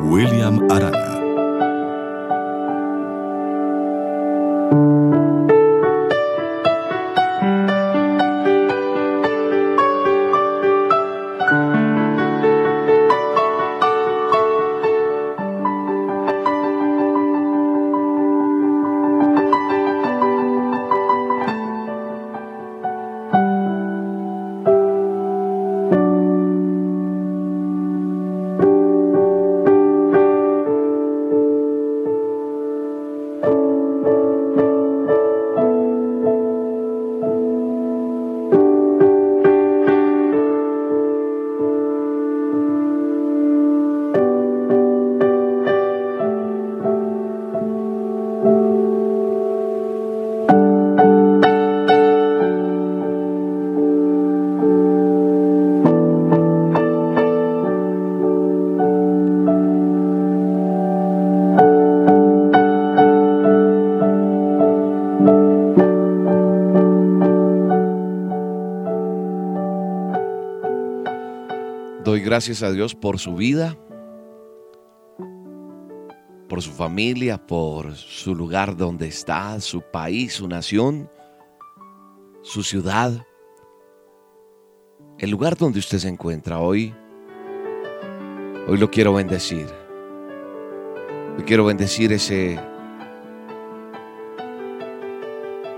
William Arana. Gracias a Dios por su vida, por su familia, por su lugar donde está, su país, su nación, su ciudad, el lugar donde usted se encuentra hoy. Hoy lo quiero bendecir. Hoy quiero bendecir ese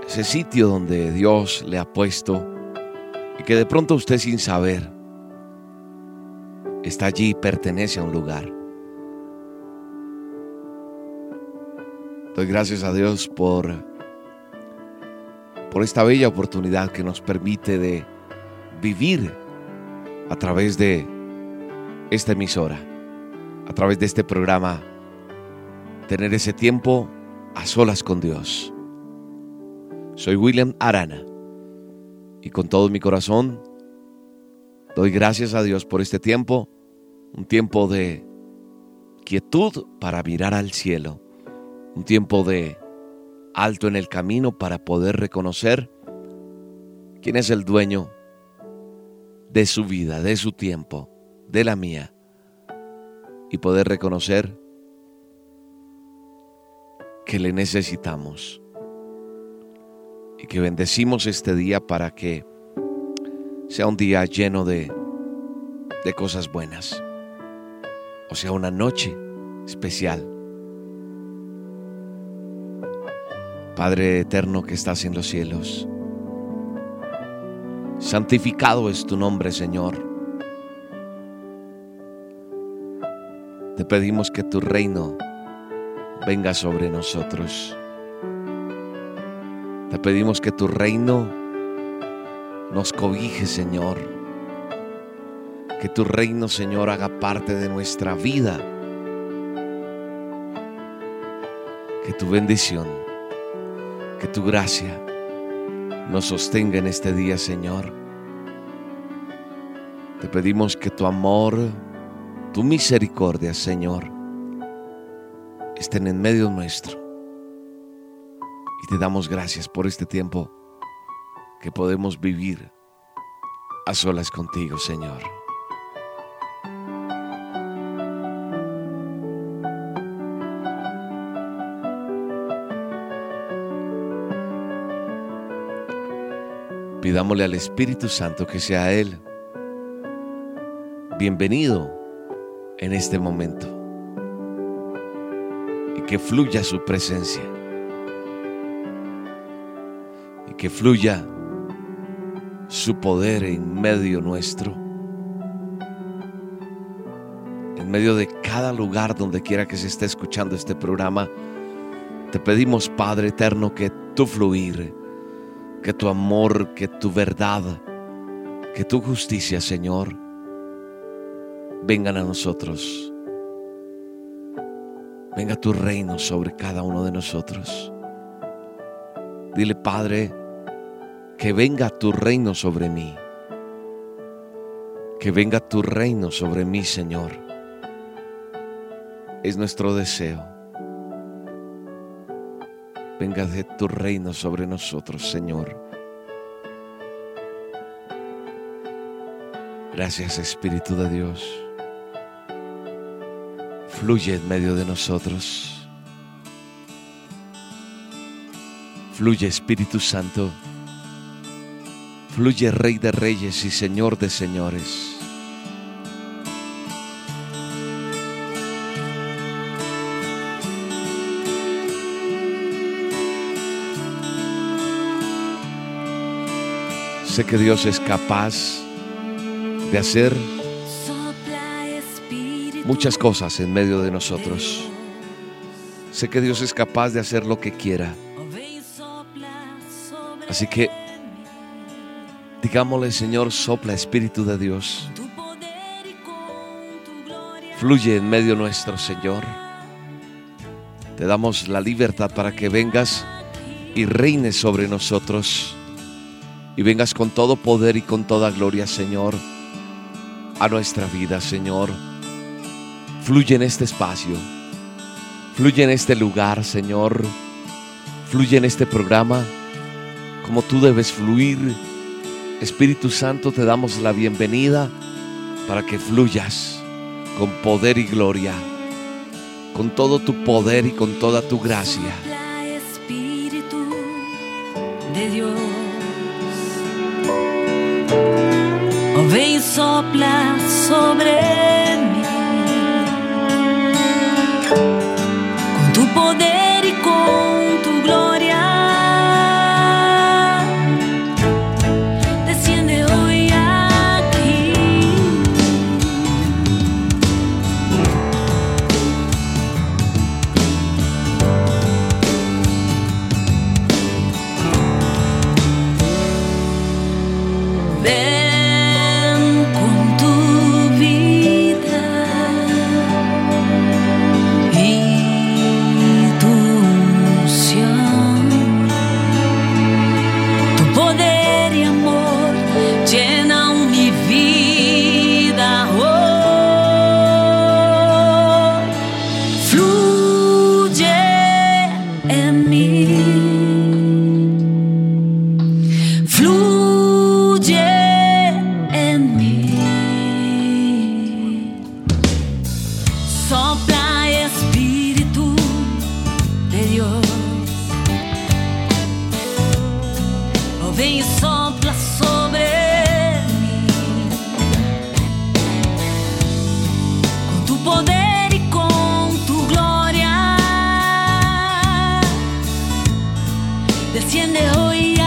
ese sitio donde Dios le ha puesto y que de pronto usted sin saber está allí y pertenece a un lugar. Doy gracias a Dios por, por esta bella oportunidad que nos permite de vivir a través de esta emisora, a través de este programa, tener ese tiempo a solas con Dios. Soy William Arana y con todo mi corazón doy gracias a Dios por este tiempo un tiempo de quietud para mirar al cielo, un tiempo de alto en el camino para poder reconocer quién es el dueño de su vida, de su tiempo, de la mía, y poder reconocer que le necesitamos y que bendecimos este día para que sea un día lleno de, de cosas buenas o sea, una noche especial. Padre eterno que estás en los cielos, santificado es tu nombre, Señor. Te pedimos que tu reino venga sobre nosotros. Te pedimos que tu reino nos cobije, Señor que tu reino, Señor, haga parte de nuestra vida. Que tu bendición, que tu gracia nos sostenga en este día, Señor. Te pedimos que tu amor, tu misericordia, Señor, estén en medio nuestro. Y te damos gracias por este tiempo que podemos vivir a solas contigo, Señor. Pidámosle al Espíritu Santo que sea Él bienvenido en este momento y que fluya su presencia y que fluya su poder en medio nuestro en medio de cada lugar donde quiera que se esté escuchando este programa. Te pedimos, Padre eterno, que tu fluir, que tu amor, que tu verdad, que tu justicia, Señor, vengan a nosotros. Venga tu reino sobre cada uno de nosotros. Dile, Padre, que venga tu reino sobre mí. Que venga tu reino sobre mí, Señor. Es nuestro deseo. Venga de tu reino sobre nosotros, Señor. Gracias, Espíritu de Dios. Fluye en medio de nosotros. Fluye, Espíritu Santo. Fluye, Rey de Reyes y Señor de Señores. Sé que Dios es capaz de hacer muchas cosas en medio de nosotros. Sé que Dios es capaz de hacer lo que quiera. Así que digámosle, Señor, sopla Espíritu de Dios. Fluye en medio nuestro, Señor. Te damos la libertad para que vengas y reines sobre nosotros. Y vengas con todo poder y con toda gloria, Señor, a nuestra vida, Señor. Fluye en este espacio. Fluye en este lugar, Señor. Fluye en este programa como tú debes fluir. Espíritu Santo, te damos la bienvenida para que fluyas con poder y gloria, con todo tu poder y con toda tu gracia. Espíritu de Dios. Ven sopla sobre mí. Con tu poder Ven desciende hoy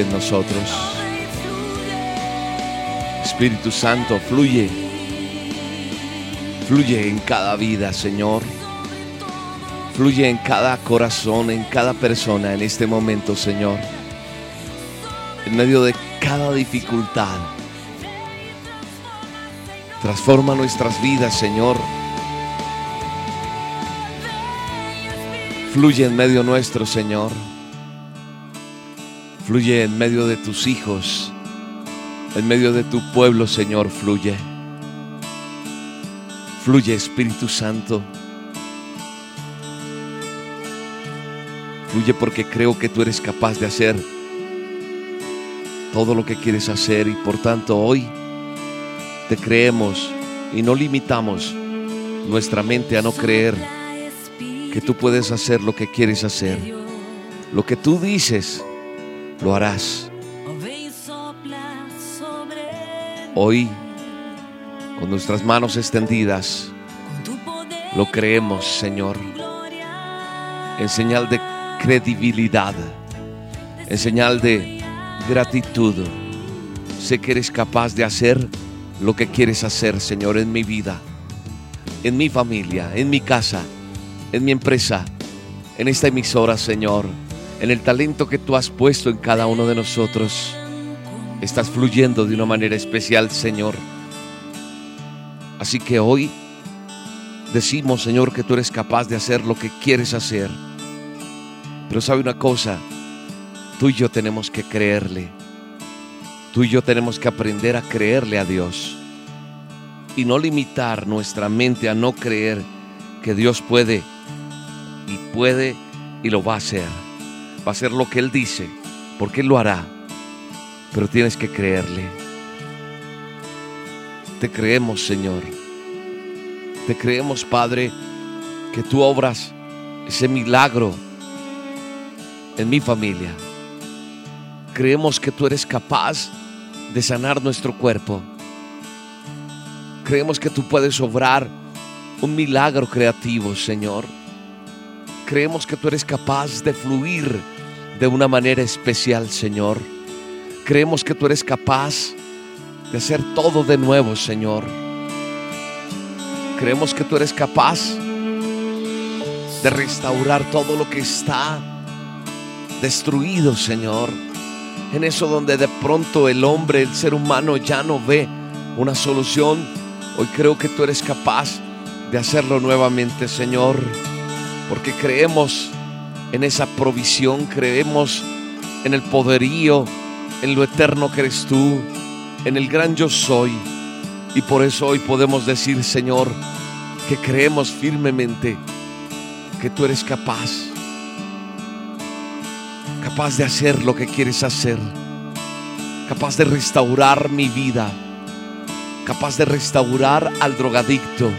en nosotros. Espíritu Santo fluye. Fluye en cada vida, Señor. Fluye en cada corazón, en cada persona en este momento, Señor. En medio de cada dificultad. Transforma nuestras vidas, Señor. Fluye en medio nuestro, Señor. Fluye en medio de tus hijos. En medio de tu pueblo, Señor, fluye. Fluye, Espíritu Santo. Fluye porque creo que tú eres capaz de hacer todo lo que quieres hacer y por tanto hoy te creemos y no limitamos nuestra mente a no creer que tú puedes hacer lo que quieres hacer. Lo que tú dices, lo harás. Hoy, con nuestras manos extendidas, lo creemos, Señor, en señal de credibilidad, en señal de gratitud. Sé que eres capaz de hacer lo que quieres hacer, Señor, en mi vida, en mi familia, en mi casa, en mi empresa, en esta emisora, Señor, en el talento que tú has puesto en cada uno de nosotros. Estás fluyendo de una manera especial, Señor. Así que hoy decimos, Señor, que tú eres capaz de hacer lo que quieres hacer. Pero sabe una cosa, tú y yo tenemos que creerle. Tú y yo tenemos que aprender a creerle a Dios y no limitar nuestra mente a no creer que Dios puede y puede y lo va a hacer. Va a hacer lo que Él dice, porque Él lo hará. Pero tienes que creerle. Te creemos, Señor. Te creemos, Padre, que tú obras ese milagro en mi familia. Creemos que tú eres capaz de sanar nuestro cuerpo. Creemos que tú puedes obrar un milagro creativo, Señor. Creemos que tú eres capaz de fluir de una manera especial, Señor. Creemos que tú eres capaz de hacer todo de nuevo, Señor. Creemos que tú eres capaz de restaurar todo lo que está destruido, Señor en eso donde de pronto el hombre, el ser humano ya no ve una solución, hoy creo que tú eres capaz de hacerlo nuevamente, Señor, porque creemos en esa provisión, creemos en el poderío, en lo eterno que eres tú, en el gran yo soy. Y por eso hoy podemos decir, Señor, que creemos firmemente que tú eres capaz capaz de hacer lo que quieres hacer, capaz de restaurar mi vida, capaz de restaurar al drogadicto,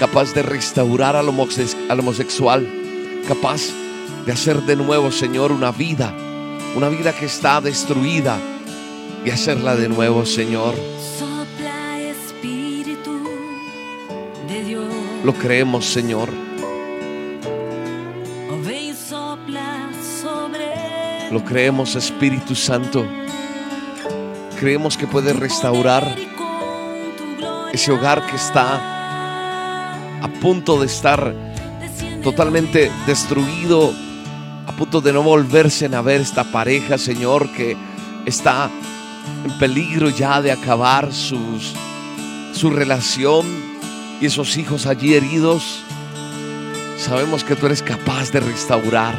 capaz de restaurar al, homosexual, capaz de hacer de nuevo, Señor, una vida, una vida que está destruida y hacerla de nuevo, Señor. Lo creemos, Señor. Lo creemos, Espíritu Santo. Creemos que puede restaurar ese hogar que está a punto de estar totalmente destruido, punto de no volverse a ver esta pareja, Señor, que está en peligro ya de acabar sus, su relación y esos hijos allí heridos. Sabemos que tú eres capaz de restaurar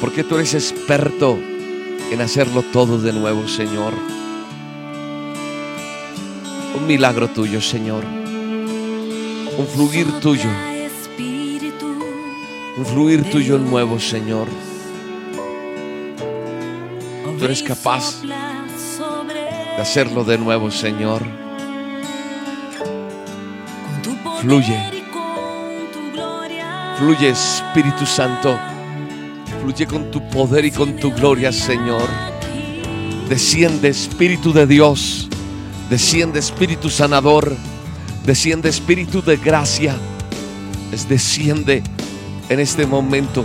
porque tú eres experto en hacerlo todo de nuevo, Señor. Un milagro tuyo, Señor. Un fluir tuyo. Un fluir tuyo nuevo, Señor. Tú eres capaz de hacerlo de nuevo, Señor. Fluye. Fluye, Espíritu Santo. Fluye con tu poder y con tu gloria, Señor. Desciende, Espíritu de Dios. Desciende, Espíritu sanador. Desciende, Espíritu de gracia. Es desciende en este momento.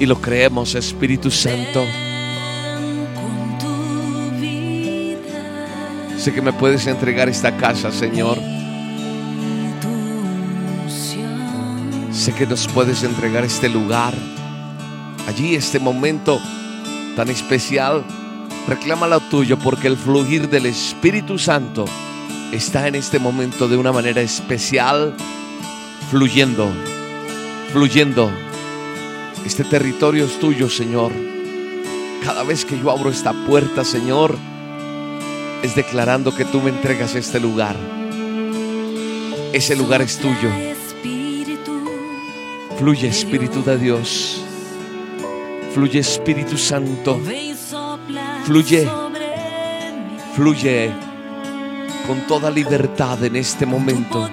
Y lo creemos, Espíritu Santo. Sé que me puedes entregar esta casa, Señor. Sé que nos puedes entregar este lugar. Allí, este momento tan especial. Reclama lo tuyo porque el fluir del Espíritu Santo está en este momento de una manera especial, fluyendo, fluyendo. Este territorio es tuyo, Señor. Cada vez que yo abro esta puerta, Señor, es declarando que tú me entregas este lugar. Ese lugar es tuyo. Fluye Espíritu de Dios. Fluye Espíritu Santo. Fluye. Fluye con toda libertad en este momento.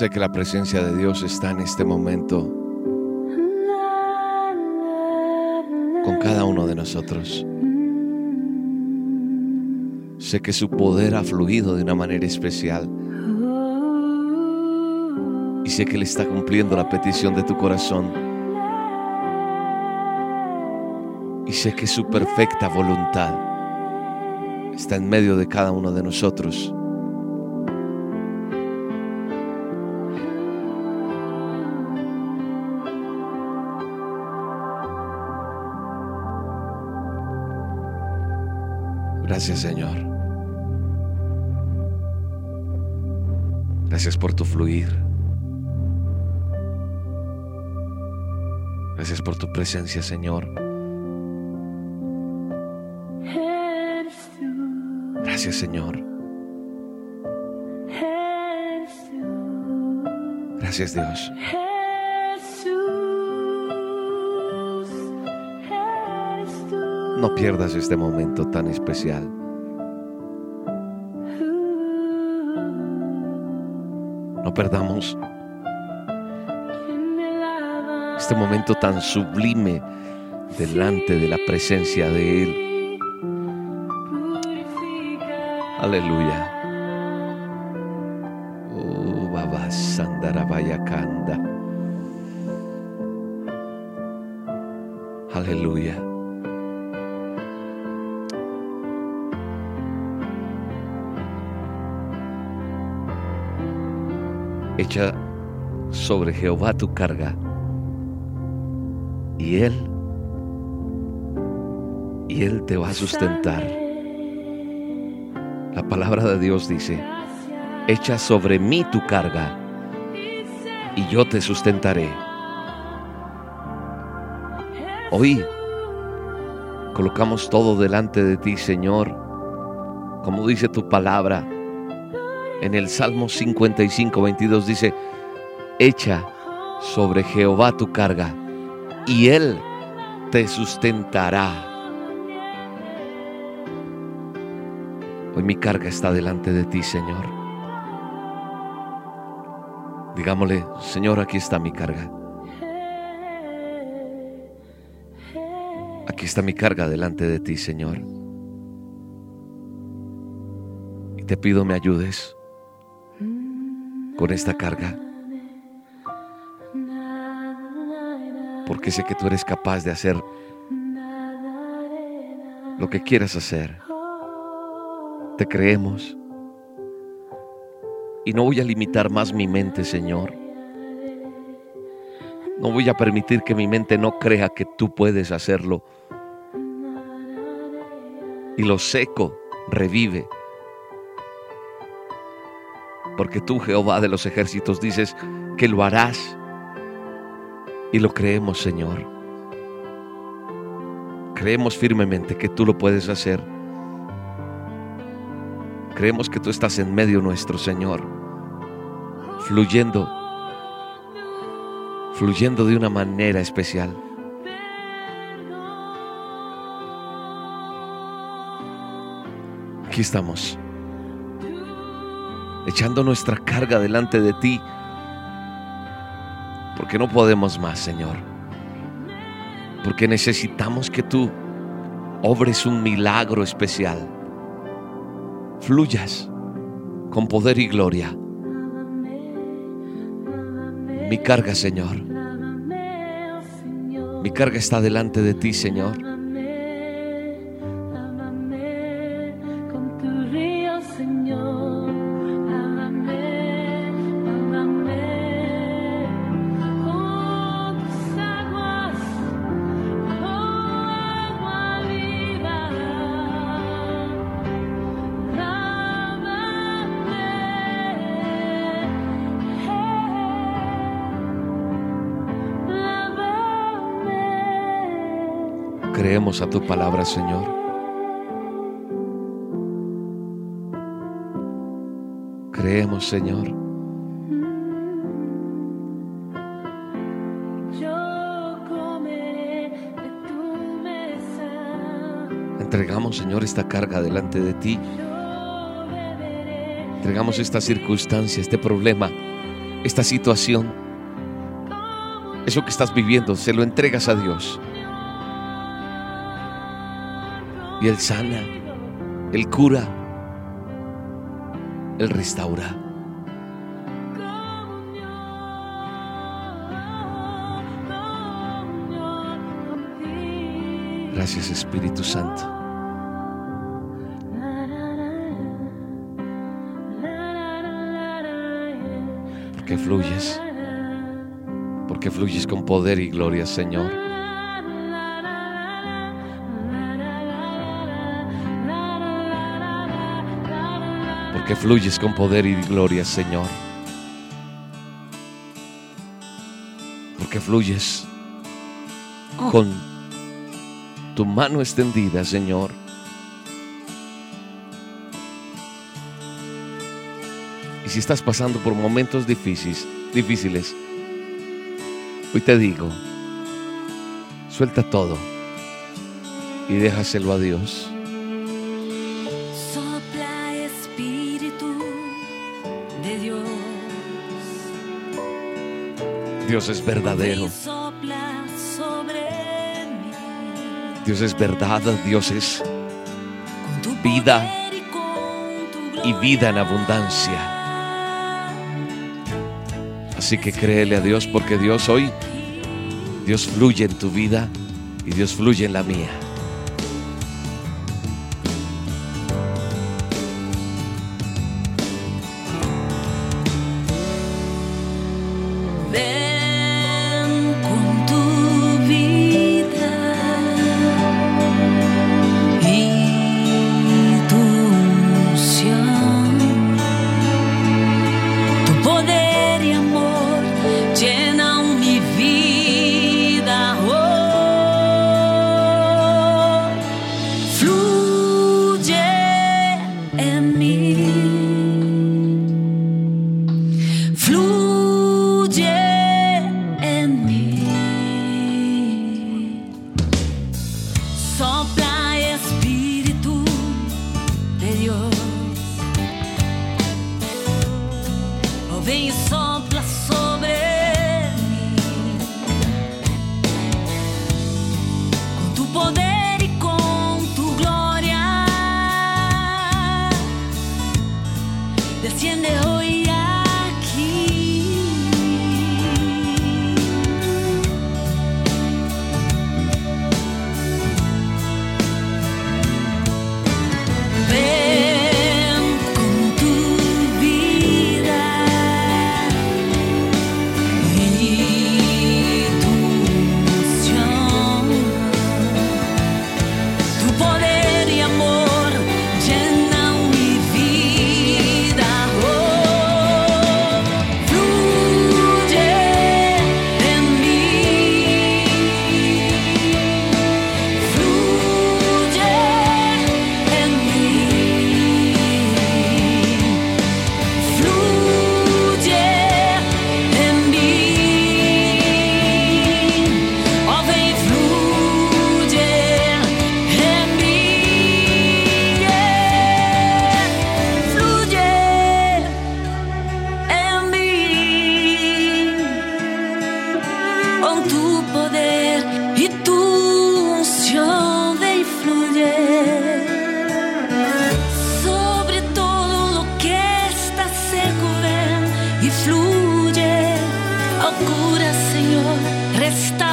Sé que la presencia de Dios está en este momento con cada uno de nosotros. Sé que su poder ha fluido de una manera especial. Y sé que Él está cumpliendo la petición de tu corazón. Y sé que su perfecta voluntad está en medio de cada uno de nosotros. Gracias Señor. Gracias por tu fluir. Gracias por tu presencia, Señor. Gracias, Señor. Gracias, Dios. No pierdas este momento tan especial. No perdamos este momento tan sublime delante de la presencia de Él. Aleluya. Oh, Baba Kanda. Aleluya. Echa sobre Jehová tu carga y Él, y Él te va a sustentar. La palabra de Dios dice, echa sobre mí tu carga y yo te sustentaré. Hoy colocamos todo delante de ti, Señor, como dice tu palabra. En el Salmo 55, 22 dice, echa sobre Jehová tu carga y Él te sustentará. Hoy mi carga está delante de ti, Señor. Digámosle, Señor, aquí está mi carga. Aquí está mi carga delante de ti, Señor. Y te pido me ayudes con esta carga. Porque sé que tú eres capaz de hacer lo que quieras hacer. Te creemos. Y no voy a limitar más mi mente, Señor. No voy a permitir que mi mente no crea que tú puedes hacerlo. Y lo seco revive porque tú, Jehová de los ejércitos, dices que lo harás. Y lo creemos, Señor. Creemos firmemente que tú lo puedes hacer. Creemos que tú estás en medio nuestro, Señor, fluyendo, fluyendo de una manera especial. Aquí estamos echando nuestra carga delante de ti, porque no podemos más, Señor, porque necesitamos que tú obres un milagro especial, fluyas con poder y gloria. Mi carga, Señor, mi carga está delante de ti, Señor. a tu palabra, Señor. Creemos, Señor. Entregamos, Señor, esta carga delante de ti. Entregamos esta circunstancia, este problema, esta situación. Eso que estás viviendo, se lo entregas a Dios. Y Él sana, Él cura, Él restaura. Gracias Espíritu Santo. Porque fluyes, porque fluyes con poder y gloria, Señor. que fluyes con poder y gloria, Señor. Porque fluyes oh. con tu mano extendida, Señor. Y si estás pasando por momentos difíciles, difíciles, hoy te digo, suelta todo y déjaselo a Dios. Dios es verdadero. Dios es verdad, Dios es vida y vida en abundancia. Así que créele a Dios porque Dios hoy, Dios fluye en tu vida y Dios fluye en la mía. stop.